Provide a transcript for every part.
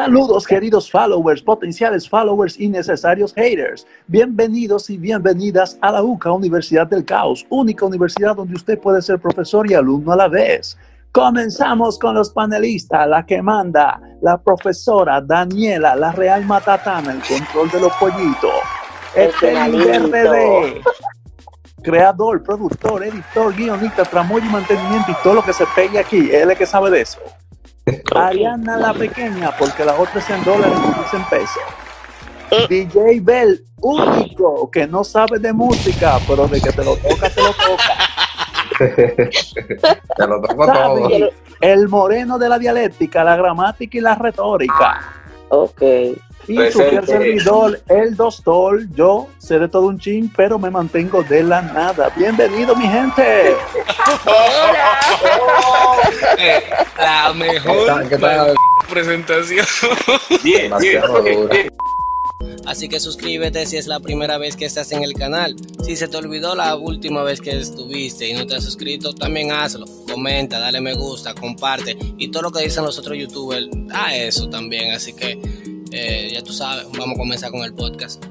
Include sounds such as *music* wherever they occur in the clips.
Saludos queridos followers, potenciales followers y necesarios haters. Bienvenidos y bienvenidas a la UCA Universidad del Caos, única universidad donde usted puede ser profesor y alumno a la vez. Comenzamos con los panelistas, la que manda, la profesora Daniela, la Real Matatana, el control de los pollitos. Este RD, creador, productor, editor, guionista, tramoyo y mantenimiento y todo lo que se pegue aquí. Él es el que sabe de eso. *laughs* Ariana la pequeña, porque las otras en dólares y en pesos. DJ Bell, único, que no sabe de música, pero de que te lo toca, te lo toca. *laughs* te lo toco todo. El moreno de la dialéctica, la gramática y la retórica. Ok. Y su fiel servidor, el doctor, yo sé de todo un chin, pero me mantengo de la nada. Bienvenido, mi gente. Hola. la mejor ¿Qué tal? presentación. Bien, bien. Así que suscríbete si es la primera vez que estás en el canal. Si se te olvidó la última vez que estuviste y no te has suscrito, también hazlo. Comenta, dale me gusta, comparte y todo lo que dicen los otros youtubers, a eso también. Así que eh, ya tú sabes, vamos a comenzar con el podcast.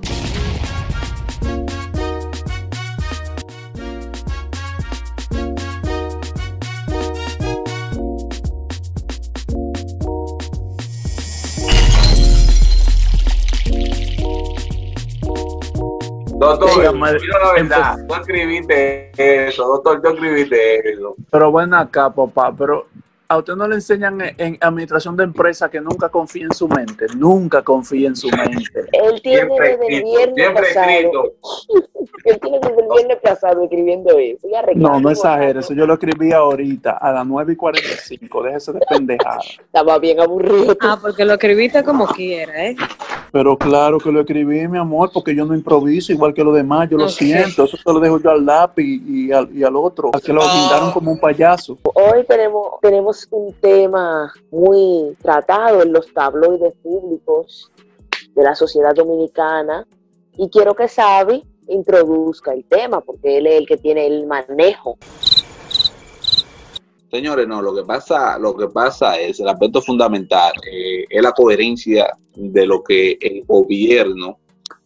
Doctor, la verdad, tú escribiste eso, doctor, tú escribiste eso. Pero bueno acá, papá, pero a usted no le enseñan en, en administración de empresa que nunca confíe en su mente, nunca confíe en su mente. Él tiene Siempre desde el viernes siempre pasado. escrito. *laughs* Él tiene desde el viernes pasado escribiendo eso. Ya No, no exagere, eso yo lo escribí ahorita a las 9 y 45, déjese de pendejada. Estaba bien aburrido. Ah, porque lo escribiste como quiera, ¿eh? Pero claro que lo escribí, mi amor, porque yo no improviso igual que los demás, yo lo siento, eso se lo dejo yo al lápiz y al, y al otro, a que lo guindaron como un payaso. Hoy tenemos, tenemos un tema muy tratado en los tabloides públicos de la sociedad dominicana y quiero que Xavi introduzca el tema porque él es el que tiene el manejo. Señores, no, lo que pasa, lo que pasa es el aspecto fundamental, eh, es la coherencia de lo que el gobierno,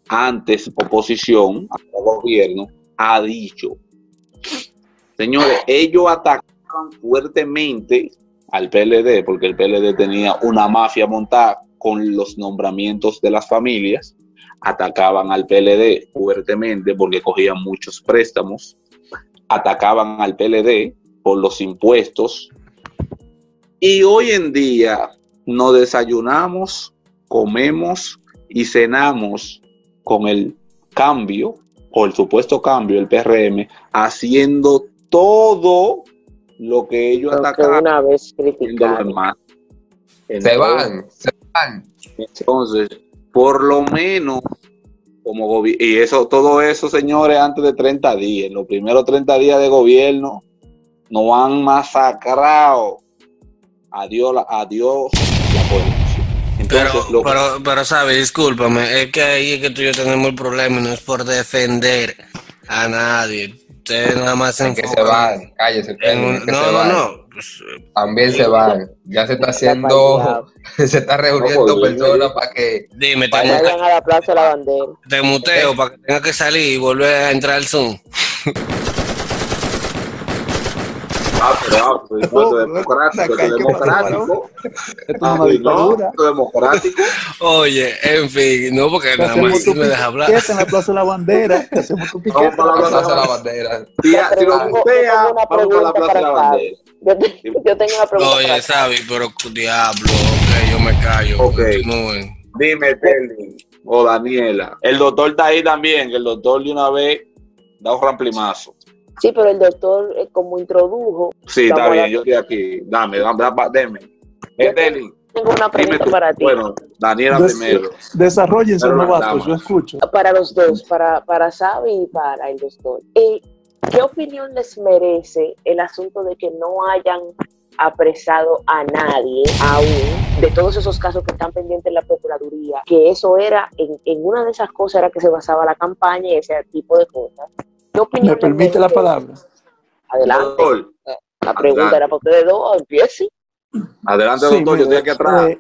antes oposición al gobierno, ha dicho. Señores, ellos fuertemente al PLD, porque el PLD tenía una mafia montada con los nombramientos de las familias, atacaban al PLD fuertemente porque cogían muchos préstamos, atacaban al PLD por los impuestos. Y hoy en día nos desayunamos, comemos y cenamos con el cambio, o el supuesto cambio, el PRM, haciendo todo lo que ellos que atacaban una vez criticaron. demás. Se van, se van. Entonces, por lo menos, como gobi- y eso, todo eso, señores, antes de 30 días, los primeros 30 días de gobierno, nos han masacrado. Adiós, la- adiós la policía. Pero, Entonces, lo- pero, pero, sabes, discúlpame, es que ahí es que tú y yo tenemos el problema y no es por defender a nadie. Ustedes nada más se En que se van, cállese. en que no, se no, van. no. Pues, También se van. Ya se está haciendo, *laughs* se está reuniendo pues, personas para que dime, te, Vayan a la Plaza de la Bandera. te muteo para que tenga que salir y volver a entrar al Zoom. *laughs* Ah, pero, ah, pues, esto es democrático, esto es democrático. Esto es Ah, una esto democrático. Oye, en fin, no, porque Que nada más tu me deja hablar. en la Plaza de la Bandera, que hacemos tu piquete. Vamos para la la plaza de la bandera. Si, lo vamos para la plaza de la bandera. Yo, te- yo tengo una pregunta Oye, Sabi, pero diablo, ok, yo me callo. Ok. Continúen. Dime, Telly o Daniela. El doctor está ahí también, que el doctor de una vez da un ramplimazo. Sí, pero el doctor, eh, como introdujo, Sí, está bien, la- yo estoy aquí. Dame, dame, dame, deme. Tengo una pregunta para ti. Bueno, Daniela Des- primero. Desarrollense, novatos, yo escucho. Para los dos, para, para Sabi y para el doctor. Eh, ¿Qué opinión les merece el asunto de que no hayan apresado a nadie aún de todos esos casos que están pendientes en la Procuraduría? Que eso era, en, en una de esas cosas era que se basaba la campaña y ese tipo de cosas. ¿Qué opinión ¿Me permite la palabra? Adelante. Doctor, La pregunta adelante. era para ustedes dos, empiece. Adelante, Sí, doctor, yo estoy aquí atrás. eh,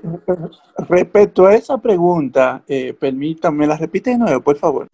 respecto a esa pregunta, eh, permítame, la repite de nuevo, por favor.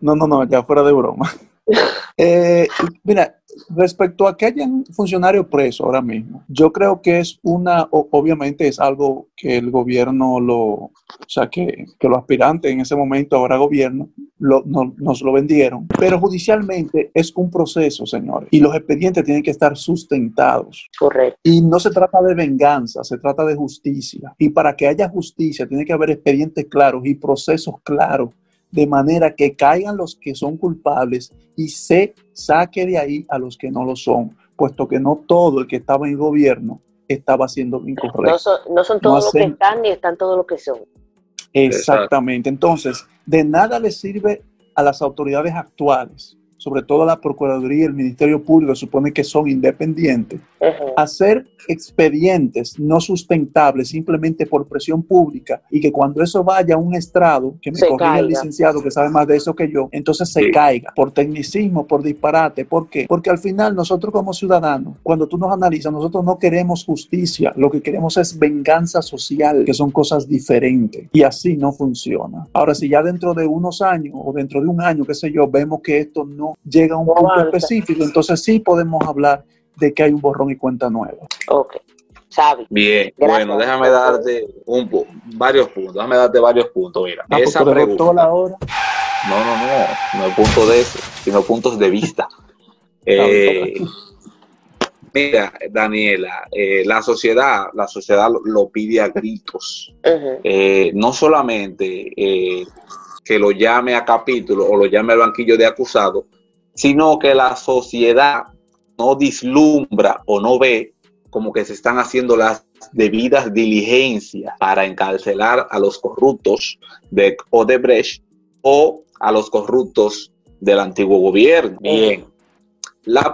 No, no, no, ya fuera de broma. *laughs* Eh, mira, respecto a que hayan funcionarios presos ahora mismo, yo creo que es una, obviamente es algo que el gobierno lo, o sea, que, que los aspirantes en ese momento, ahora gobierno, lo- no- nos lo vendieron, pero judicialmente es un proceso, señores, y los expedientes tienen que estar sustentados. Correcto. Y no se trata de venganza, se trata de justicia. Y para que haya justicia tiene que haber expedientes claros y procesos claros, de manera que caigan los que son culpables y se saque de ahí a los que no lo son, puesto que no todo el que estaba en el gobierno estaba haciendo No incorrecto. son, no son todos los que están ni están todos los que son. Exactamente. Entonces, de nada le sirve a las autoridades actuales, sobre todo la Procuraduría y el Ministerio Público, supone que son independientes, hacer expedientes no sustentables simplemente por presión pública y que cuando eso vaya a un estrado, que me corrija el licenciado que sabe más de eso que yo, entonces se Sí. caiga por tecnicismo, por disparate. ¿Por qué? Porque al final nosotros como ciudadanos, cuando tú nos analizas, nosotros no queremos justicia, lo que queremos es venganza social, que son cosas diferentes y así no funciona. Ahora, si ya dentro de unos años o dentro de un año, qué sé yo, vemos que esto no llega a un punto avanza. específico, entonces sí podemos hablar de que hay un borrón y cuenta nueva. Ok. Sabi. Bien, Gracias, bueno, déjame darte un pu- varios puntos, déjame darte varios puntos. Mira, Ah, esa porque de pregunta. doctor ahora. No, no, no, no es punto de eso, sino puntos de vista. *laughs* Eh, mira, Daniela, eh, la sociedad, la sociedad lo, lo pide a gritos. Eh, no solamente eh, que lo llame a capítulo o lo llame al banquillo de acusado, sino que la sociedad no dislumbra o no ve como que se están haciendo las debidas diligencias para encarcelar a los corruptos de Odebrecht o a los corruptos del antiguo gobierno. Bien, la,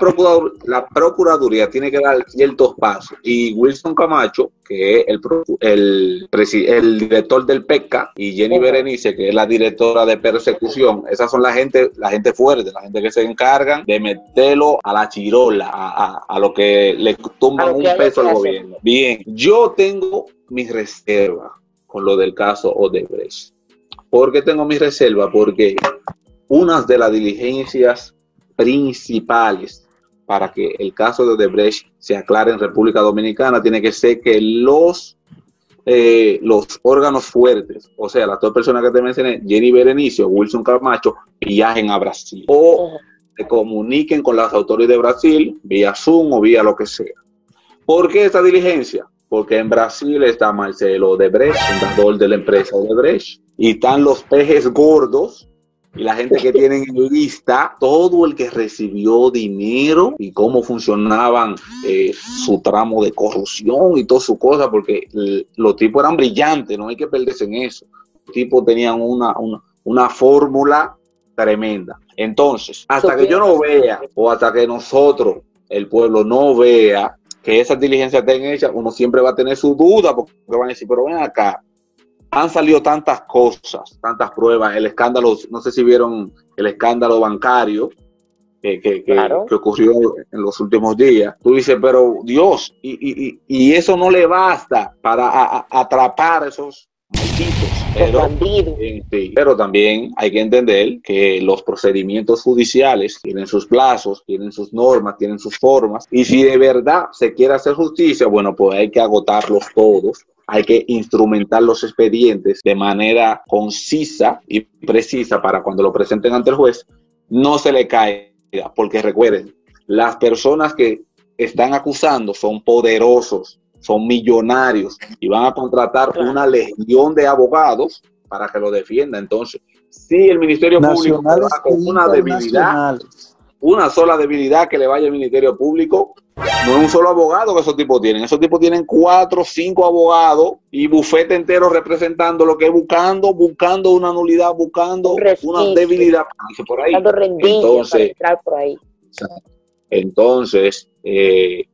Procuraduría tiene que dar ciertos pasos y Wilson Camacho, que es el, el, director del PECA, y Jenny. Berenice, que es la directora de persecución, esas son la gente, la gente fuerte, la gente que se encargan de meterlo a la chirola, a, a- a lo que le tumban un peso al gobierno. Bien, yo tengo mis reservas con lo del caso Odebrecht. ¿Por qué tengo mis reservas? Porque unas de las diligencias principales para que el caso de Odebrecht se aclare en República Dominicana tiene que ser que los, eh, los órganos fuertes, o sea, las dos personas que te mencioné, Jenny Berenicio, Wilson Camacho, viajen a Brasil o se comuniquen con las autoridades de Brasil vía Zoom o vía lo que sea. ¿Por qué esta diligencia? Porque en Brasil está Marcelo Odebrecht, fundador de la empresa Odebrecht, y están los pejes gordos y la gente que tienen en lista todo el que recibió dinero y cómo funcionaban eh, su tramo de corrupción y toda su cosa, porque los tipos eran brillantes, no hay que perderse en eso. Los tipos tenían una, una, una fórmula tremenda. Entonces, hasta que yo no vea o hasta que nosotros, el pueblo, no vea que esas diligencias estén hechas, uno siempre va a tener su duda, porque van a decir, pero ven acá, han salido tantas cosas, tantas pruebas, el escándalo, no sé si vieron el escándalo bancario que, que- que- Claro. que ocurrió en los últimos días. Tú dices, pero Dios, y, y- y- y eso no le basta para a- a- atrapar a esos malditos. Sí. Pero también hay que entender que los procedimientos judiciales tienen sus plazos, tienen sus normas, tienen sus formas. Y si de verdad se quiere hacer justicia, bueno, pues hay que agotarlos todos. Hay que instrumentar los expedientes de manera concisa y precisa para cuando lo presenten ante el juez, no se le caiga. Porque recuerden, las personas que están acusando son poderosos, son millonarios y van a contratar Claro. una legión de abogados para que lo defienda. Entonces, si el Ministerio Público va con e una debilidad, una sola debilidad que le vaya al Ministerio Público, no es un solo abogado que esos tipos tienen. Esos tipos tienen cuatro, cinco abogados y bufete entero representando lo que es buscando, buscando una nulidad, buscando una debilidad. Por ahí. Entonces- por ahí. Entonces, eh,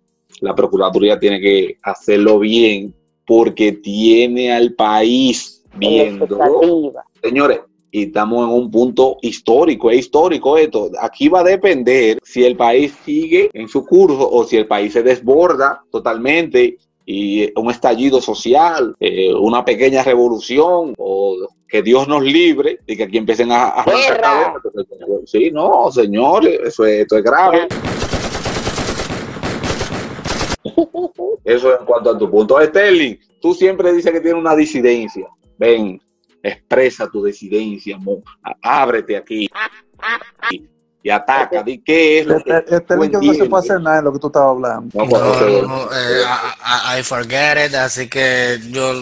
la Procuraduría tiene que hacerlo bien porque tiene al país viendo. Señores, y estamos en un punto histórico, es histórico esto. Aquí va a depender si el país sigue en su curso o si el país se desborda totalmente y un estallido social, eh, una pequeña revolución o que Dios nos libre y que aquí empiecen a... a sí, no, señores, eso es, esto es grave. Eso en cuanto a tu punto. Sterling, tú siempre dices que tienes una disidencia. Ven, expresa tu disidencia, mo- a- ábrete aquí y, ataca. Di qué es lo que Este, este tú no se puede hacer nada en lo que tú estabas hablando. No, No, eh, I, forget it, así que yo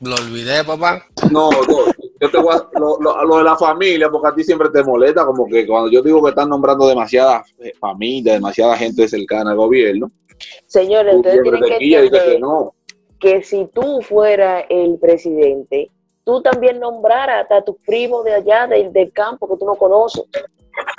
lo olvidé, papá. No, no, yo te voy a, lo, lo- lo de la familia, porque a ti siempre te molesta, como que cuando yo digo que están nombrando demasiada eh, familia, demasiada gente cercana al gobierno, Señores, siempre tienen que dices que entender no. que si tú fueras el presidente, tú también nombraras a tus primos de allá del, del campo que tú no conoces.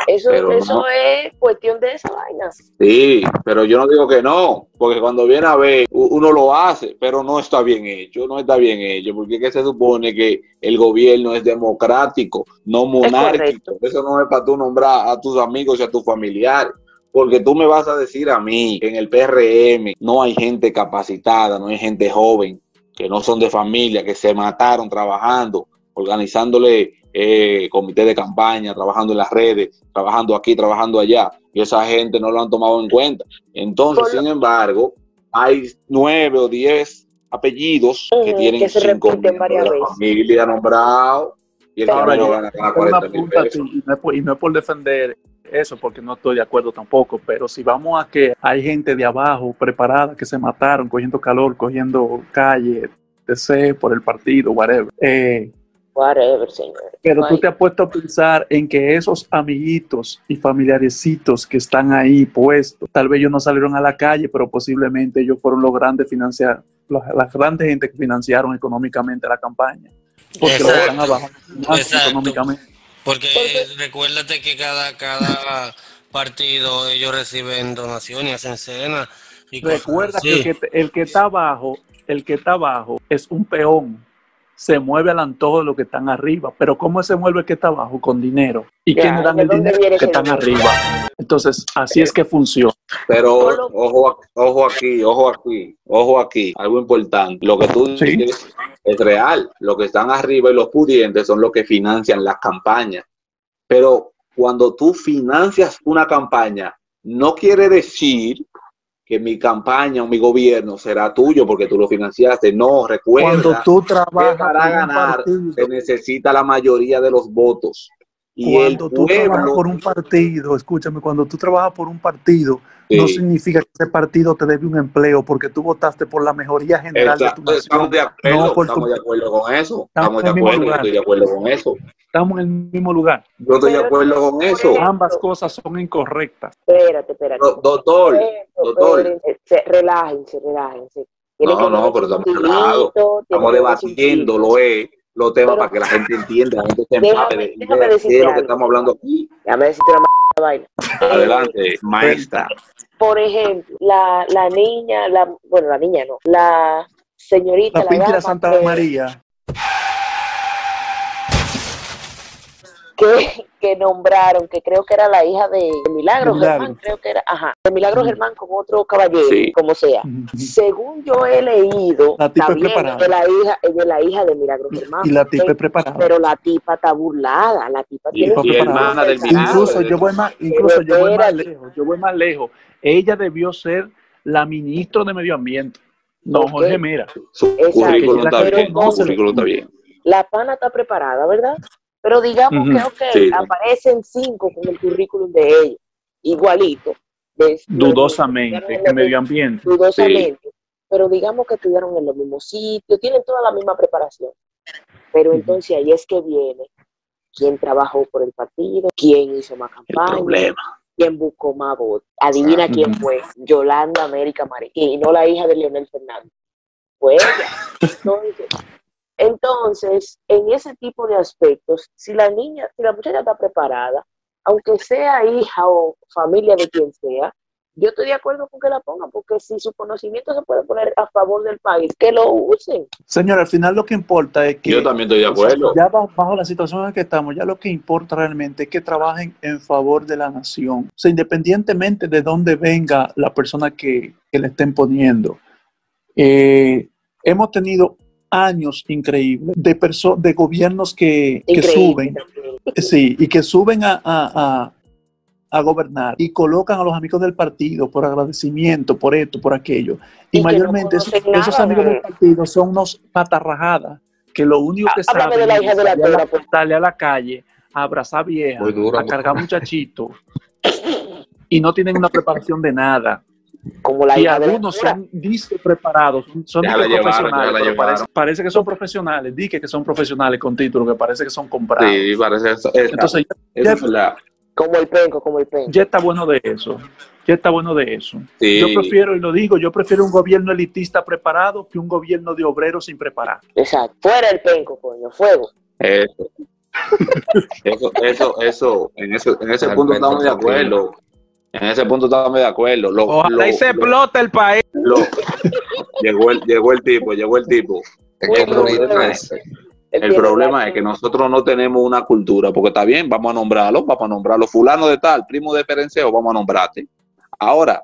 Eso, Pero eso no. es cuestión de esa vaina. Sí, pero yo no digo que no, porque cuando viene a ver, uno lo hace, pero no está bien hecho, no está bien hecho, porque que se supone que el gobierno es democrático, no monárquico. Eso no es para tú nombrar a tus amigos y a tus familiares. Porque tú me vas a decir a mí que en el PRM no hay gente capacitada, no hay gente joven, que no son de familia, que se mataron trabajando, organizándole eh, comité de campaña, trabajando en las redes, trabajando aquí, trabajando allá, y esa gente no lo han tomado en cuenta. Entonces, sin embargo, hay nueve o diez apellidos que tienen que se cinco repiten miembros varias de la veces. familia nombrado, y el Ahora, primero yo- gana cada Tengo una 40 mil pesos. no, y no es por defender eso, porque no estoy de acuerdo tampoco, pero si vamos a que hay gente de abajo preparada que se mataron cogiendo calor, cogiendo calle, DC por el partido, whatever. Eh, Whatever, señor. pero tú te has puesto a pensar en que esos amiguitos y familiarecitos que están ahí puestos, tal vez ellos no salieron a la calle, pero posiblemente ellos fueron los grandes financiar, los- las grandes gente que financiaron económicamente la campaña. Porque los que están Exacto. abajo Exacto. económicamente. Porque Porque- recuérdate que cada, cada partido ellos reciben donaciones y hacen cena. Y cosas Recuerda que el que, el que está abajo, el que está abajo es un peón. Se mueve al antojo de los que están arriba. Pero ¿cómo se mueve el que está abajo? Con dinero. ¿Y Ya, quiénes dan ¿de el dinero? Los que están arriba. Entonces, así es que funciona. Pero ojo, ojo aquí, ojo aquí, ojo aquí, algo importante. Lo que tú Sí. dices es real. Los que están arriba y los pudientes son los que financian las campañas. Pero cuando tú financias una campaña, no quiere decir que mi campaña o mi gobierno será tuyo porque tú lo financiaste. No, recuerda Cuando tú que trabajas para por un ganar se necesita la mayoría de los votos. Y cuando tú trabajas por un partido, escúchame, cuando tú trabajas por un partido, no significa que ese partido te debe un empleo porque tú votaste por la mejoría general de tu Exacto, estamos nación. de acuerdo, no por tu- estamos de acuerdo con eso, estamos de en el mismo acuerdo, yo lugar. estoy de acuerdo con eso, Estamos en el mismo lugar. yo estoy de acuerdo con eso. Ambas cosas son incorrectas. Espérate, espérate. Do- doctor, doctor. relájense, relájense. No, no, pero estamos relajados. estamos debatiendo lo es, los temas Pero- para que la gente entienda, la gente se empape de, déjame de es lo que estamos hablando aquí. Déjame decirte una m- vaina. Adelante, maestra. Por ejemplo, la, la niña, la, bueno, la niña no, la señorita, La la, Pinky de Santa que- María. Que, que nombraron, que creo que era la hija de, Milagro Milagro. Germán, creo que era, ajá, de Milagro. Germán con otro caballero, Sí. como sea. Según yo he leído, La tipa está es de la hija, es de la hija de Milagro Germán. Y la tipa pero, es preparada. pero la tipa está burlada, la tipa Y, tiene y hermana del Incluso milagro. Incluso yo voy más, incluso yo voy más lejos, yo voy más lejos. Ella debió ser la ministra de Medio Ambiente. No. Jorge, mira. Su Exacto. currículum está Pero bien, su entonces- currículum está bien. la pana está preparada, ¿verdad? Pero digamos que, ok, Sí. aparecen cinco con el currículum de ella, igualito. de- Dudosamente, en medio ambiente. dudosamente, pero digamos que estudiaron en los mismos sitios, tienen toda la misma preparación. Pero entonces ahí es que viene quién trabajó por el partido, quién hizo más El campaña, problema. quién buscó más votos. Adivina quién fue, Yolanda América Marín, y no la hija de Leonel Fernández. Fue ella. *laughs* Entonces, entonces, en ese tipo de aspectos, si la niña, si la muchacha está preparada, aunque sea hija o familia de quien sea, yo estoy de acuerdo con que la pongan, porque si su conocimiento se puede poner a favor del país, que lo usen. Señor, al final lo que importa es que... Yo también estoy de acuerdo. Ya ba- bajo la situación en la que estamos, ya lo que importa realmente es que trabajen en favor de la nación. O sea, independientemente de dónde venga la persona que, que le estén poniendo. Eh, hemos tenido años increíbles de, perso- de gobiernos que, que suben, sí, y que suben a, a- a- a gobernar y colocan a los amigos del partido por agradecimiento, por esto, por aquello. Y, Y que no mayormente esos, amigos de- del partido son unos patarrajadas que lo único que Háblame saben de la es de la pues. a la calle, a abrazar duro, a cargar muchachitos y no tienen una preparación de nada. Como la y hija de la algunos son disque preparados, son, Ya disque profesionales, ya llevaron. parece, parece que son profesionales, di que son profesionales con título, que parece que son comprados. Sí, parece eso. Entonces, verdad. Como el penco, como el penco. ya está bueno de eso. Ya está bueno de eso. Sí. Yo prefiero, y lo digo, yo prefiero un gobierno elitista preparado que un gobierno de obreros sin preparar. Exacto. Fuera el penco, coño, fuego. Eso. *laughs* Eso, eso, eso, en ese, en ese punto estamos de acuerdo. En ese punto estamos de acuerdo. Lo- Ojalá y lo- se explota el país. lo- llegó, el, llegó el tipo, llegó el tipo. El problema es que nosotros no tenemos una cultura, porque está bien, vamos a nombrarlo, vamos a nombrarlo. Fulano de tal, primo de Perenceo, vamos a nombrarte. Ahora,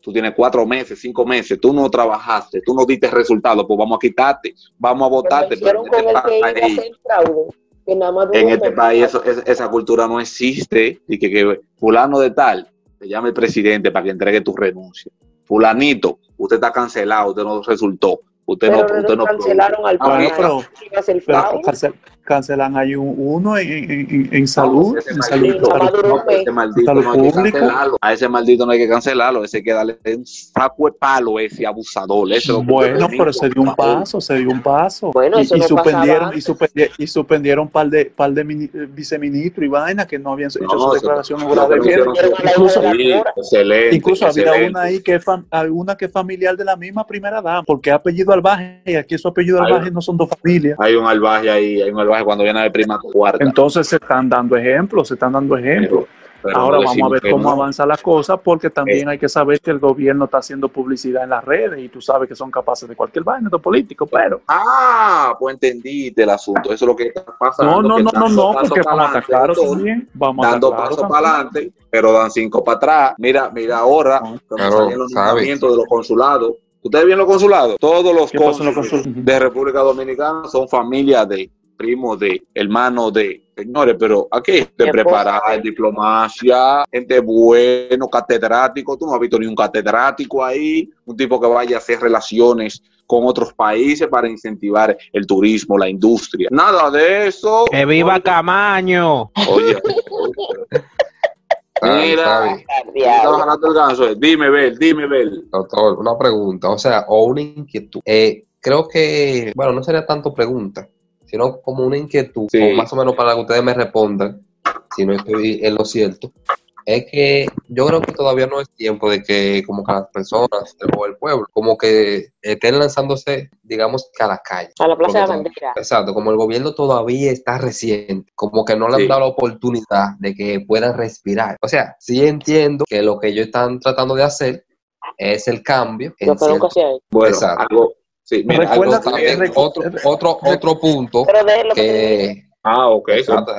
tú tienes cuatro meses, cinco meses, tú no trabajaste, tú no diste resultados, pues vamos a quitarte, vamos a votarte. Pero en este país, hacer fraude. Que nada más duró en un este país eso- esa cultura no existe. Y que, que fulano de tal, te llame el presidente para que entregue tu renuncia. Fulanito, usted está cancelado, usted no resultó. Usted Pero no, usted no cancelaron al Ah, pero- Pero cancelan ahí un- uno en, en- en- en salud, en salud, maldito, salud salud- pública. no, ese maldito Salud no hay que público. cancelarlo. A ese maldito no hay que cancelarlo. Ese hay que darle un saco de palo, ese abusador. Ese Bueno, pero se dio un paso, se dio un paso. Bueno, y, eso y no suspendieron, y, suspendieron, y suspendieron par de, par de mini- eh, viceministros y vaina que no habían hecho No, su eso- declaración no, Incluso, Sí, excelente. incluso había una ahí que es, fam- alguna que es familiar de la misma primera dama, porque es apellido Albaje, y aquí su apellido Albaje no son dos familias. Hay un albaje ahí, hay un albaje cuando viene de prima cuarta. Entonces se están dando ejemplos, se están dando ejemplos. Pero Ahora no vamos a ver cómo no. avanza la cosa, porque también hay que saber que el gobierno está haciendo publicidad en las redes y tú sabes que son capaces de cualquier vaina, de político, pero Ah, pues entendiste el asunto. Eso es lo que está pasando. no, no, no, no, no, porque para vamos a estar adelante, claros doctor, también, vamos a Dando pasos para adelante, pero dan cinco para atrás. Mira, mira ahora, No, claro, los nombramientos de los consulados. ¿Ustedes ven los consulados? Todos los ¿Qué pasó en los cónsules consulados? de República Dominicana son familia de, primos de, hermanos de. Señores, pero aquí de esposa, preparar ¿eh? diplomacia, gente bueno, catedrático. Tú no has visto ni un catedrático ahí, un tipo que vaya a hacer relaciones con otros países para incentivar el turismo, la industria. Nada de eso. ¡Que viva Camaño! Oye, *laughs* Mira. el ganso. eh. Dime, Bel, dime, Bel. Doctor, una pregunta, o sea, o una inquietud. Eh, creo que, bueno, no sería tanto pregunta, sino como una inquietud, Sí. o más o menos para que ustedes me respondan, si no estoy en lo cierto, es que yo creo que todavía no es tiempo de que como que las personas o el pueblo como que estén lanzándose, digamos, que a la calle. A la Plaza de la Bandera. Exacto, como el gobierno todavía está reciente, como que no le han Sí. dado la oportunidad de que puedan respirar. O sea, sí entiendo que lo que ellos están tratando de hacer es el cambio. Lo que nunca se ha hecho. Bueno, Exacto. algo. Sí, mira, Recuerda algo que- también otro, otro, otro punto que que... Ah, ok. Exacto,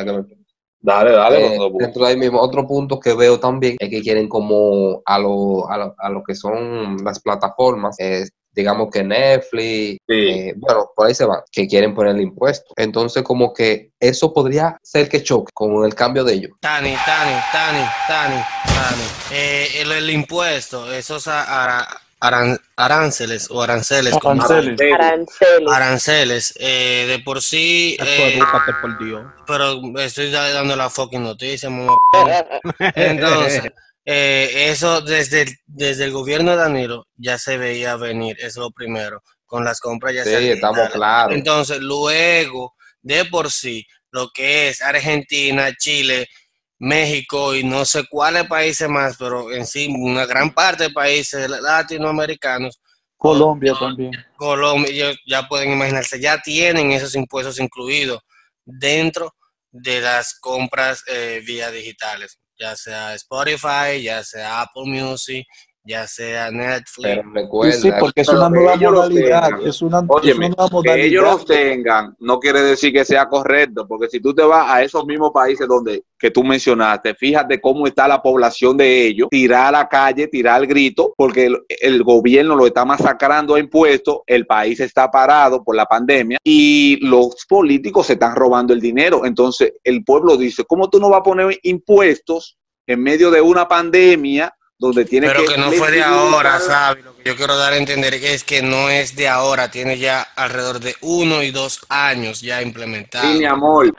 Dale, dale. eh, dentro de ahí mismo, otro punto que veo también es que quieren como a lo, a lo, a lo que son las plataformas, eh, digamos que Netflix, Sí. eh, bueno, por ahí se van, que quieren ponerle impuesto. Entonces como que eso podría ser que choque con el cambio de ellos. Tani, Tani, Tani, Tani, Tani. Eh, el, el impuesto, esos a- ara- aran- aranceles o aranceles, como- Aranceles. aranceles. aranceles, eh, de por sí, eh, Edúcate, por Dios. pero estoy da- dando la fucking noticia. *laughs* Entonces, eh, eso desde el, desde el gobierno de Danilo ya se veía venir, es lo primero, con las compras ya Sí, se estamos claros. Entonces, luego, de por sí, lo que es Argentina, Chile, México y no sé cuáles países más, pero en sí una gran parte de países latinoamericanos, Colombia también. Colombia, ya pueden imaginarse, ya tienen esos impuestos incluidos dentro de las compras eh, vía digitales. ya sea Spotify, ya sea Apple Music, ya sea Netflix. Pero Sí, recuerda, sí, porque es una nueva modalidad. Es una, es Óyeme, una nueva que ellos modalidad. los tengan no quiere decir que sea correcto, porque si tú te vas a esos mismos países donde que tú mencionaste, fíjate cómo está la población de ellos, tirar a la calle, tirar el grito, porque el, el gobierno lo está masacrando a impuestos, el país está parado por la pandemia y los políticos se están robando el dinero. Entonces el pueblo dice, ¿cómo tú no vas a poner impuestos en medio de una pandemia? Donde tiene Pero que no fue de ahora, ¿sabes? Lo que yo quiero dar a entender es que no es de ahora, tiene ya alrededor de uno y dos años ya implementado. Sí, mi amor.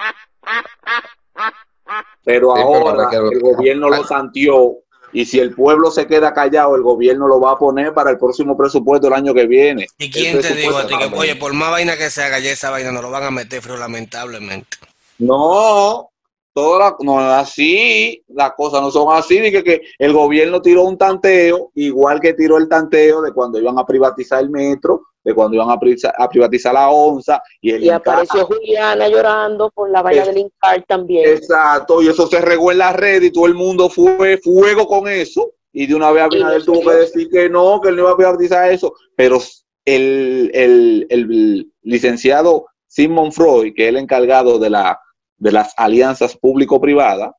Pero Sí, ahora el gobierno lo santió y si el pueblo se queda callado, el gobierno lo va a poner para el próximo presupuesto el año que viene. ¿Y quién El te digo a ti que, oye, por más vaina que se haga, ya esa vaina no lo van a meter frío, lamentablemente? No, toda la- no es así, las cosas no son así, de que, que el gobierno tiró un tanteo, igual que tiró el tanteo de cuando iban a privatizar el metro, de cuando iban a privatizar, a privatizar la onza y el Y apareció Juliana llorando por la valla Es- del Incar también. Exacto, y eso se regó en la red y todo el mundo fue fuego con eso. Y de una vez Abinader tuvo que decir que no, que él no iba a privatizar eso. Pero el, el- el licenciado Simon Freud, que es el encargado de, la, de las alianzas público-privadas,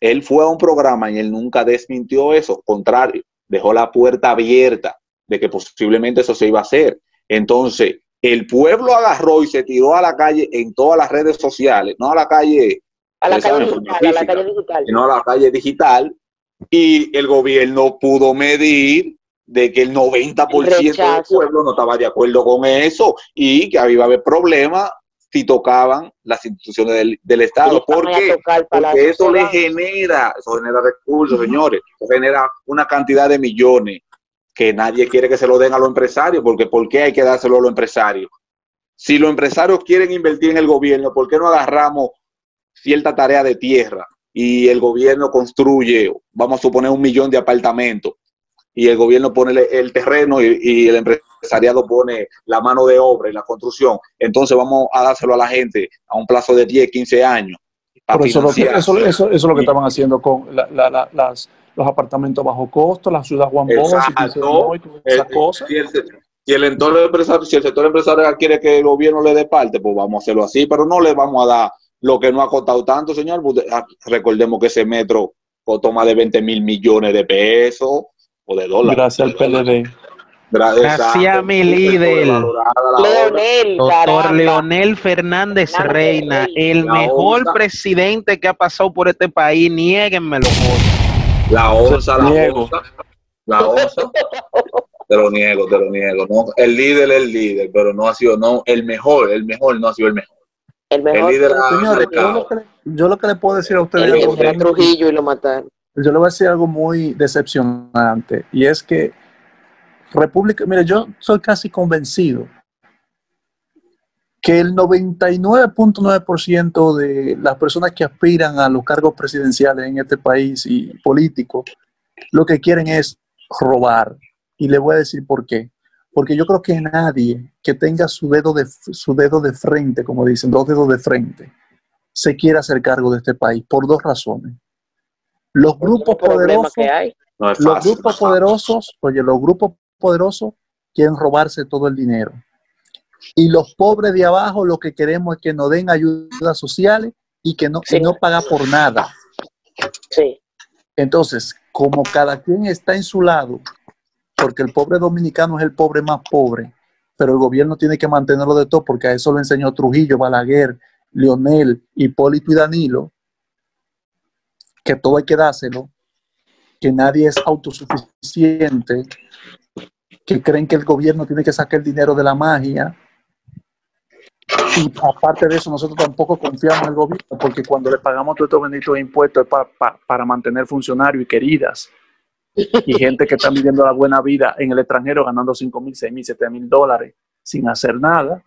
él fue a un programa y él nunca desmintió eso. Contrario, dejó la puerta abierta de que posiblemente eso se iba a hacer. Entonces, el pueblo agarró y se tiró a la calle en todas las redes sociales, no a la calle a la calle digital, forma a la física, calle digital. sino a la calle digital, y el gobierno pudo medir de que el 90% del pueblo no estaba de acuerdo con eso y que iba a haber problemas si tocaban las instituciones del, del Estado. ¿Por qué? Porque eso le genera, eso genera recursos, señores, eso genera una cantidad de millones que nadie quiere que se lo den a los empresarios, porque ¿por qué hay que dárselo a los empresarios? Si los empresarios quieren invertir en el gobierno, ¿por qué no agarramos cierta tarea de tierra y el gobierno construye, vamos a suponer, un millón de apartamentos y el gobierno pone el- terreno y, y el empresariado pone la mano de obra y la construcción? Entonces vamos a dárselo a la gente a un plazo de 10, 15 años. Por eso, lo que- eso, eso- eso es lo que Y- estaban haciendo con la- la- la- las, los apartamentos bajo costo, la ciudad Juan Bosch, y y esas Eh, cosas. Si el, el entorno empresario, si el sector empresarial quiere que el gobierno le dé parte, pues vamos a hacerlo así, pero no le vamos a dar lo que no ha costado tanto, señor. porque, ah, Recordemos que ese metro costó más de 20 mil millones de pesos o de dólares. Gracias al. PLD. Gra- Gracias a mi líder. Leonel, Doctor. Leonel Fernández Fernández Reina, el La mejor presidente que ha pasado por este país, niéguenmelo. La onza, la Niego. onza. La onza. Te lo niego, te lo niego. No, el líder es el líder, pero no ha sido no, el mejor, el mejor no ha sido el mejor. El mejor. El líder ha Señores, yo lo, que le, yo lo que le puedo decir a ustedes, el muy- Trujillo y lo mataron. yo le voy a decir algo muy decepcionante, y es que República, mire, yo soy casi convencido que el 99.9% de las personas que aspiran a los cargos presidenciales en este país y políticos, lo que quieren es robar. Y le voy a decir por qué. Porque yo creo que nadie que tenga su dedo de, su dedo de frente, como dicen, dos dedos de frente, se quiere hacer cargo de este país por dos razones. Los grupos poderosos. No los grupos poderosos, oye, los grupos poderosos quieren robarse todo el dinero. Y los pobres de abajo lo que queremos es que nos den ayudas sociales y que no, Sí. no pagar por nada. Sí. Entonces, como cada quien está en su lado, porque el pobre dominicano es el pobre más pobre, pero el gobierno tiene que mantenerlo de todo, porque a eso lo enseñó Trujillo, Balaguer, Leonel, Hipólito y Danilo, que todo hay que dárselo, que nadie es autosuficiente, que creen que el gobierno tiene que sacar el dinero de la magia. Y aparte de eso, nosotros tampoco confiamos en el gobierno, porque cuando le pagamos todos estos benditos impuestos es pa- pa- para mantener funcionarios y queridas, y gente que está viviendo la buena vida en el extranjero ganando 5 mil, 6 mil, 7 mil dólares sin hacer nada.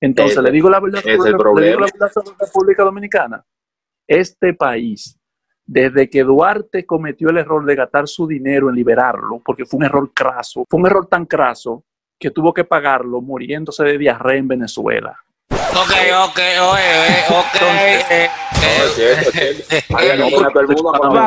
Entonces, le digo la verdad ese es sobre- el le digo problema. la verdad sobre la República Dominicana. Este país, desde que Duarte cometió el error de gastar su dinero en liberarlo, porque fue un error craso, fue un error tan craso que tuvo que pagarlo muriéndose de diarrea en Venezuela. Ok, ok, oye, ok.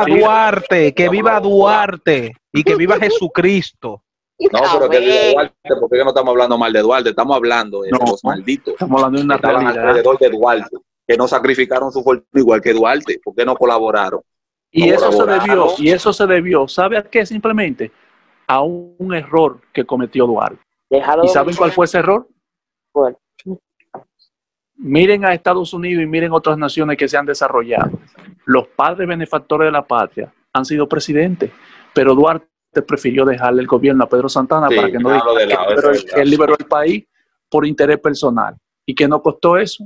Duarte, que viva Duarte y que viva Jesucristo. No, pero que viva. Duarte, porque no estamos hablando mal de Duarte, estamos hablando de No. los malditos Estamos hablando de una alrededor de Duarte, que no sacrificaron su fortuna igual que Duarte, ¿por qué no colaboraron? Y No eso se debió, y eso se debió, ¿sabe a qué? Simplemente a un error que cometió Duarte. ¿Y saben cuál fue ese error? ¿Cuál? Miren a Estados Unidos y miren otras naciones que se han desarrollado. Los padres benefactores de la patria han sido presidentes, pero Duarte prefirió dejarle el gobierno a Pedro Santana Sí, para que no diga que él liberó el país por interés personal. ¿Y que no costó eso?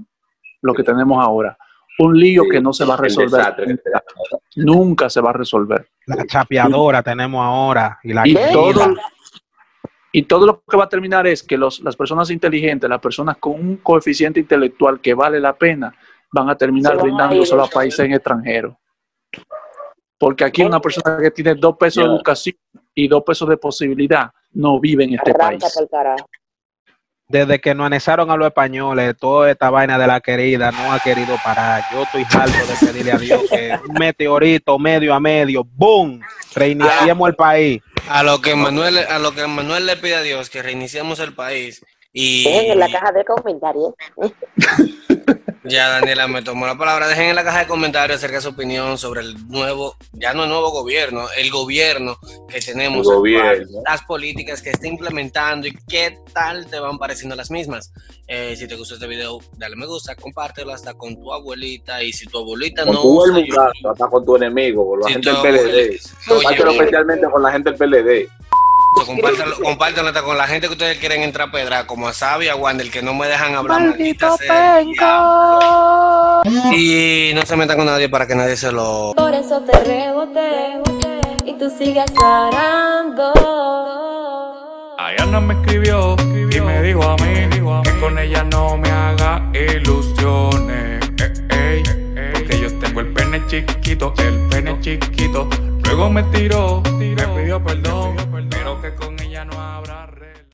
Lo que tenemos ahora. Un lío Sí, que no se va a resolver. Nunca, Nunca se va a resolver. La chapeadora tenemos ahora y la Y todo, y todo lo que va a terminar es que los, las personas inteligentes, las personas con un coeficiente intelectual que vale la pena, van a terminar brindándoselo a países en extranjeros. Porque aquí una persona que tiene dos pesos de educación y dos pesos de posibilidad no vive en este Arranca país. Desde que nos anexaron a los españoles, toda esta vaina de la querida no ha querido parar. Yo estoy harto de pedirle a Dios que un meteorito medio a medio, ¡boom! Reiniciemos el país. A lo que Manuel, a lo que Manuel le pide a Dios que reiniciemos el país y en la caja de comentarios. *laughs* ya Daniela me tomó la palabra. Dejen en la caja de comentarios acerca de su opinión sobre el nuevo, ya no el nuevo gobierno, el gobierno que tenemos, gobierno. las políticas que está implementando y qué tal te van pareciendo las mismas. Eh, si te gustó este video, dale me gusta, compártelo hasta con tu abuelita y si tu abuelita Con no el usa mundo, hasta con tu enemigo, con la Si gente tu del PLD. Compártelo especialmente con la gente del PLD. Compártelo, compártelo hasta con la gente que ustedes quieren entrar a pedra, como a Sabi, a Wander, que no me dejan hablar. maldita sea, diablo. Y no se metan con nadie para que nadie se lo. Por eso te reboté y tú sigues arando. Ayana me escribió y me dijo a mí que con ella no me haga ilusiones. Eh, ey, porque yo tengo el pene chiquito, el pene chiquito. Luego me tiró, me pidió perdón, pero que con ella no habrá